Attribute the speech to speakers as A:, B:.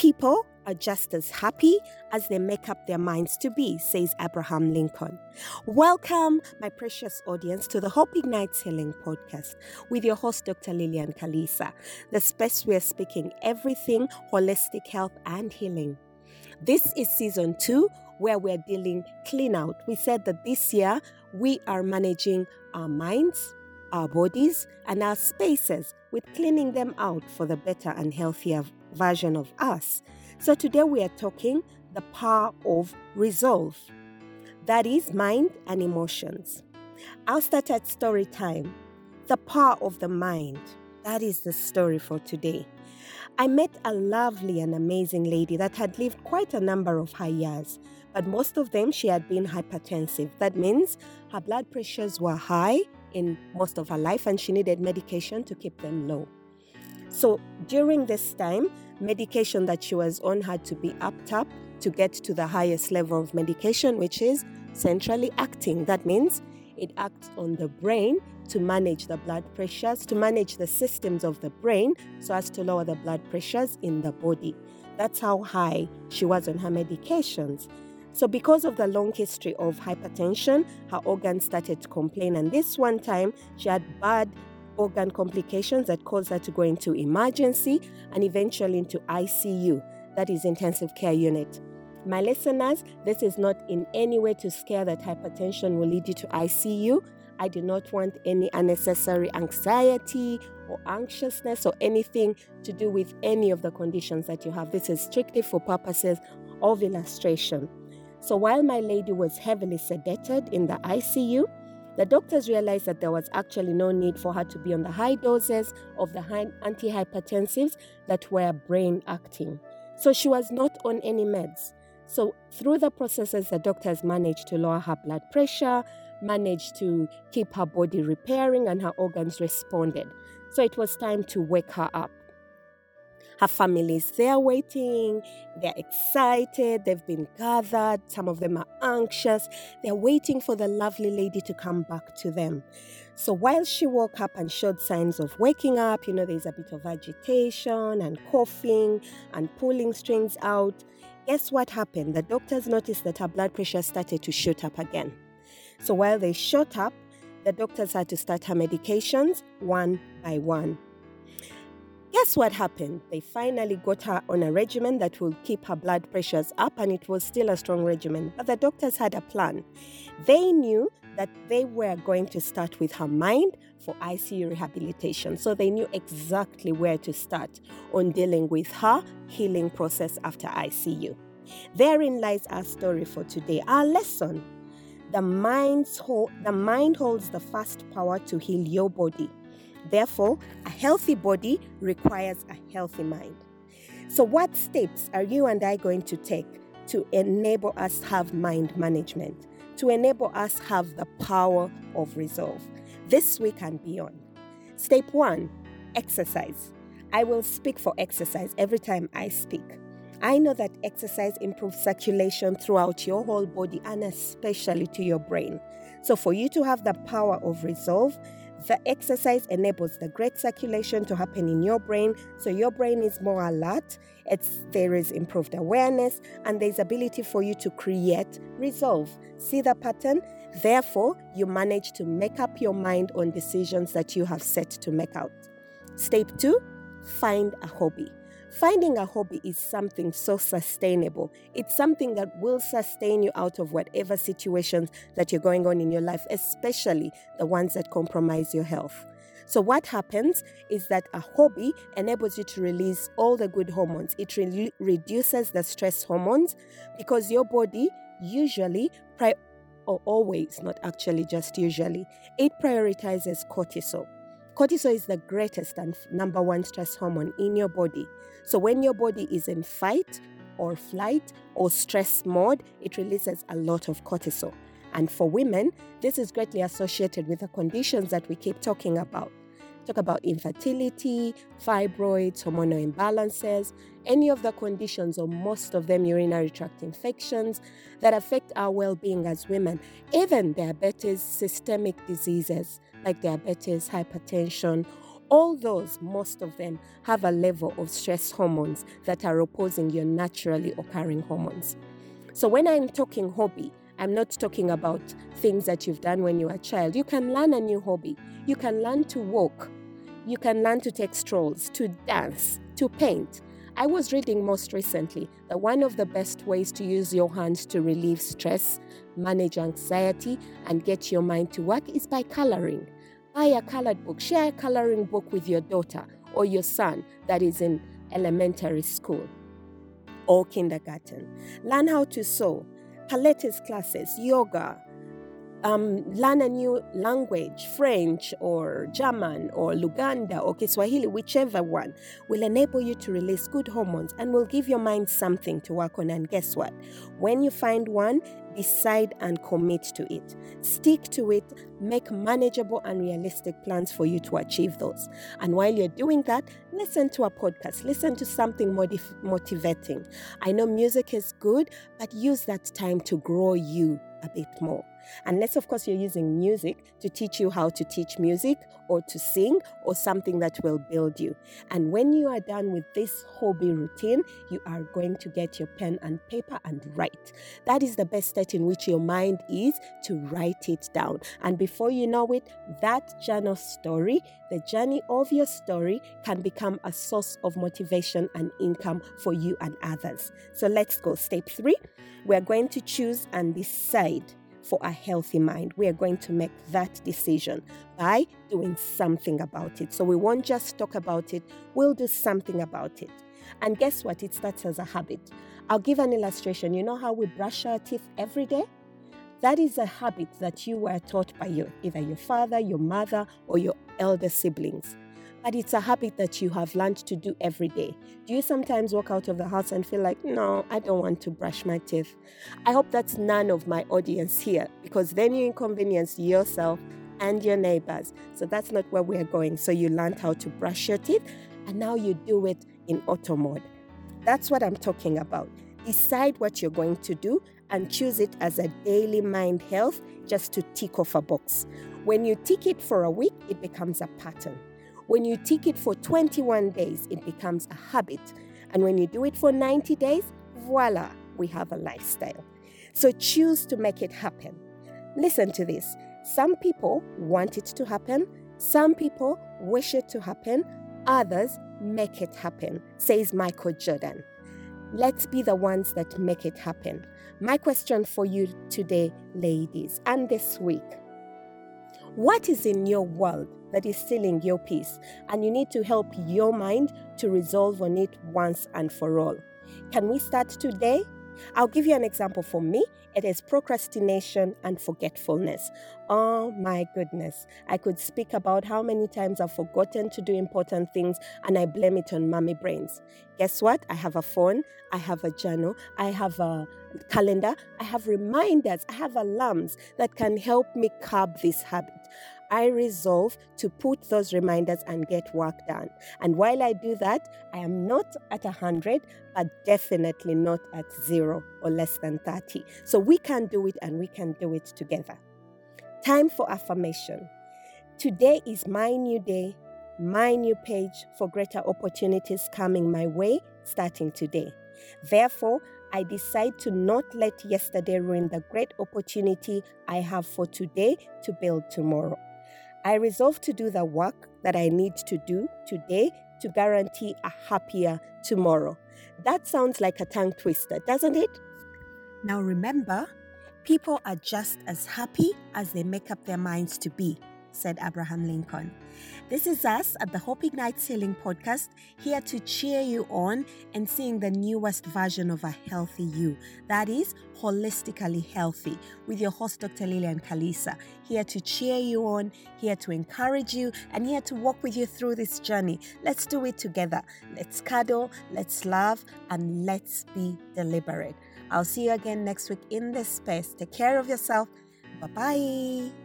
A: People are just as happy as they make up their minds to be, says Abraham Lincoln. Welcome, my precious audience, to the Hope Ignites Healing podcast with your host, Dr. Lillian Kalisa, the space we're speaking everything holistic health and healing. This is season two, where we're dealing clean out. We said that this year we are managing our minds, our bodies, and our spaces with cleaning them out for the better and healthier version of us. So today we are talking the power of resolve. That is mind and emotions. I'll start at story time. The power of the mind. That is the story for today. I met a lovely and amazing lady that had lived quite a number of her years, but most of them she had been hypertensive. That means her blood pressures were high in most of her life and she needed medication to keep them low. So during this time, medication that she was on had to be upped up to get to the highest level of medication, which is centrally acting. That means it acts on the brain to manage the blood pressures, to manage the systems of the brain so as to lower the blood pressures in the body. That's how high she was on her medications. So, because of the long history of hypertension, her organs started to complain. And this one time, she had bad organ complications that caused her to go into emergency and eventually into ICU, that is intensive care unit. My listeners, this is not in any way to scare that hypertension will lead you to ICU. I do not want any unnecessary anxiety or anxiousness or anything to do with any of the conditions that you have. This is strictly for purposes of illustration. So while my lady was heavily sedated in the ICU, the doctors realized that there was actually no need for her to be on the high doses of the antihypertensives that were brain acting. So she was not on any meds. So, through the processes, the doctors managed to lower her blood pressure, managed to keep her body repairing, and her organs responded. So, it was time to wake her up. Her family is there waiting. They're excited. They've been gathered. Some of them are anxious. They're waiting for the lovely lady to come back to them. So while she woke up and showed signs of waking up, you know, there's a bit of agitation and coughing and pulling strings out. Guess what happened? The doctors noticed that her blood pressure started to shoot up again. So while they shot up, the doctors had to start her medications one by one. Guess what happened? They finally got her on a regimen that will keep her blood pressures up, and it was still a strong regimen. But the doctors had a plan. They knew that they were going to start with her mind for ICU rehabilitation. So they knew exactly where to start on dealing with her healing process after ICU. Therein lies our story for today, our lesson. The, mind's the mind holds the first power to heal your body. Therefore, a healthy body requires a healthy mind. So, what steps are you and I going to take to enable us have mind management, to enable us have the power of resolve this week and beyond? Step one exercise. I will speak for exercise every time I speak. I know that exercise improves circulation throughout your whole body and especially to your brain. So, for you to have the power of resolve, the exercise enables the great circulation to happen in your brain, so your brain is more alert. It's, there is improved awareness, and there's ability for you to create resolve. See the pattern? Therefore, you manage to make up your mind on decisions that you have set to make out. Step two, find a hobby. Finding a hobby is something so sustainable. It's something that will sustain you out of whatever situations that you're going on in your life, especially the ones that compromise your health. So, what happens is that a hobby enables you to release all the good hormones. It re- reduces the stress hormones because your body usually, pri- or always, not actually just usually, it prioritizes cortisol. Cortisol is the greatest and number one stress hormone in your body. So when your body is in fight or flight or stress mode, it releases a lot of cortisol. And for women, this is greatly associated with the conditions that we keep talking about. Talk about infertility, fibroids, hormonal imbalances, any of the conditions, or most of them urinary tract infections that affect our well being as women, even diabetes, systemic diseases like diabetes, hypertension, All those, most of them, have a level of stress hormones that are opposing your naturally occurring hormones. So when I'm talking hobby, I'm not talking about things that you've done when you were a child. You can learn a new hobby. You can learn to walk. You can learn to take strolls, to dance, to paint. I was reading most recently that one of the best ways to use your hands to relieve stress, manage anxiety, and get your mind to work is by coloring. Buy a colored book, share a coloring book with your daughter or your son that is in elementary school or kindergarten. Learn how to sew, Pilates classes, yoga, um, learn a new language, French or German or Luganda or Kiswahili, whichever one, will enable you to release good hormones and will give your mind something to work on. And guess what? When you find one, decide and commit to it. Stick to it, make manageable and realistic plans for you to achieve those. And while you're doing that, listen to a podcast, listen to something motiv- motivating. I know music is good, but use that time to grow you a bit more. Unless, of course, you're using music to teach you how to teach music or to sing or something that will build you. And when you are done with this hobby routine, you are going to get your pen and paper and write. That is the best state in which your mind is to write it down. And before you know it, that journal story, the journey of your story, can become a source of motivation and income for you and others. So let's go. Step three, we're going to choose and decide for a healthy mind. We are going to make that decision by doing something about it. So we won't just talk about it, we'll do something about it. And guess what? It starts as a habit. I'll give an illustration. You know how we brush our teeth every day? That is a habit that you were taught by your, either your father, your mother, or your elder siblings but it's a habit that you have learned to do every day. Do you sometimes walk out of the house and feel like, no, I don't want to brush my teeth? I hope that's none of my audience here because then you inconvenience yourself and your neighbors. So that's not where we're going. So you learned how to brush your teeth and now you do it in auto mode. That's what I'm talking about. Decide what you're going to do and choose it as a daily mind health just to tick off a box. When you tick it for a week, it becomes a pattern. When you tick it for 21 days, it becomes a habit. And when you do it for 90 days, voila, we have a lifestyle. So choose to make it happen. Listen to this. Some people want it to happen, some people wish it to happen, others make it happen, says Michael Jordan. Let's be the ones that make it happen. My question for you today, ladies, and this week what is in your world that is stealing your peace, and you need to help your mind to resolve on it once and for all. Can we start today? I'll give you an example for me. It is procrastination and forgetfulness. Oh my goodness. I could speak about how many times I've forgotten to do important things and I blame it on mommy brains. Guess what? I have a phone, I have a journal, I have a calendar, I have reminders, I have alarms that can help me curb this habit. I resolve to put those reminders and get work done. And while I do that, I am not at 100, but definitely not at zero or less than 30. So we can do it and we can do it together. Time for affirmation. Today is my new day, my new page for greater opportunities coming my way starting today. Therefore, I decide to not let yesterday ruin the great opportunity I have for today to build tomorrow. I resolve to do the work that I need to do today to guarantee a happier tomorrow. That sounds like a tongue twister, doesn't it? Now remember, people are just as happy as they make up their minds to be said Abraham Lincoln. This is us at the Hope Ignites Healing podcast, here to cheer you on and seeing the newest version of a healthy you. That is holistically healthy with your host, Dr. Lilian Kalisa, here to cheer you on, here to encourage you, and here to walk with you through this journey. Let's do it together. Let's cuddle, let's love, and let's be deliberate. I'll see you again next week in this space. Take care of yourself. Bye bye.